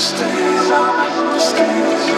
stays up, stays